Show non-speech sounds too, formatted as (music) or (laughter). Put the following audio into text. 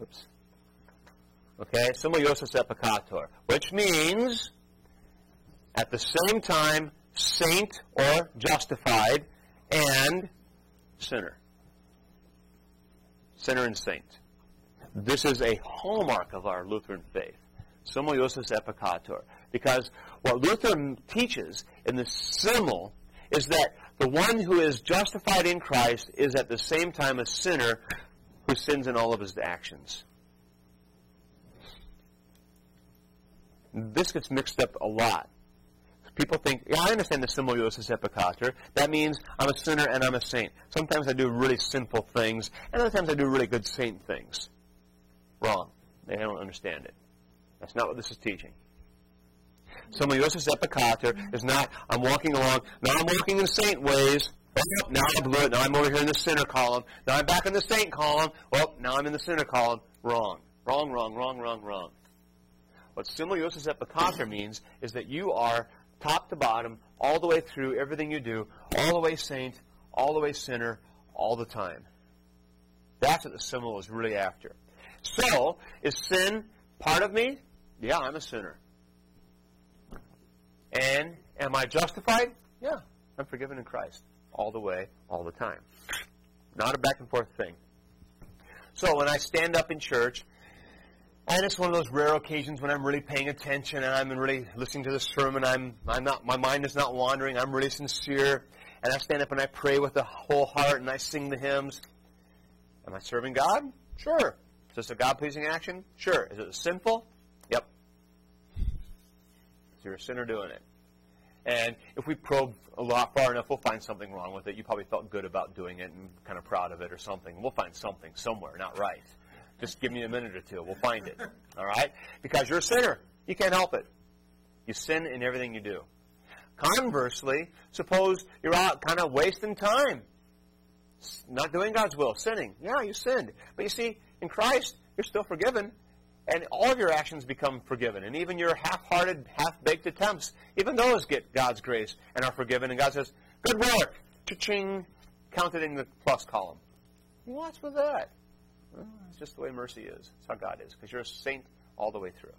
Oops. Okay, simul iustus et peccator, which means at the same time saint or justified and sinner. Sinner and saint. This is a hallmark of our Lutheran faith. Simul iustus et peccator. Because what Luther teaches in the simul is that the one who is justified in Christ is at the same time a sinner who sins in all of his actions. This gets mixed up a lot. People think, yeah, I understand the simul iustus et peccator. That means I'm a sinner and I'm a saint. Sometimes I do really sinful things, and other times I do really good saint things. Wrong. They don't understand it. That's not what this is teaching. Simul iustus et peccator is not, I'm walking along, now I'm walking in saint ways. Now I blew it. Now I'm over here in the sinner column. Now I'm back in the saint column. Well, now I'm in the sinner column. Wrong. Wrong, wrong, wrong, wrong, wrong. What simul iustus et peccator means is that you are top to bottom, all the way through everything you do, all the way saint, all the way sinner, all the time. That's what the simul is really after. So, is sin part of me? Yeah, I'm a sinner. And am I justified? Yeah, I'm forgiven in Christ. All the way, all the time. Not a back and forth thing. So when I stand up in church, and it's one of those rare occasions when I'm really paying attention and I'm really listening to the sermon, I'm, I'm not, my mind is not wandering, I'm really sincere, and I stand up and I pray with a whole heart and I sing the hymns. Am I serving God? Sure. Is this a God pleasing action? Sure. Is it sinful? Yep. You're a sinner doing it. And if we probe a lot far enough, we'll find something wrong with it. You probably felt good about doing it and kind of proud of it or something. We'll find something somewhere not right. Just give me a minute or two. We'll find it. (laughs) All right? Because you're a sinner. You can't help it. You sin in everything you do. Conversely, suppose you're out kind of wasting time. Not doing God's will, sinning. Yeah, you sinned. But you see, in Christ, you're still forgiven and all of your actions become forgiven. And even your half-hearted, half-baked attempts, even those get God's grace and are forgiven. And God says, good work, cha-ching, counted in the plus column. What's with that? Well, it's just the way mercy is. It's how God is, because you're a saint all the way through.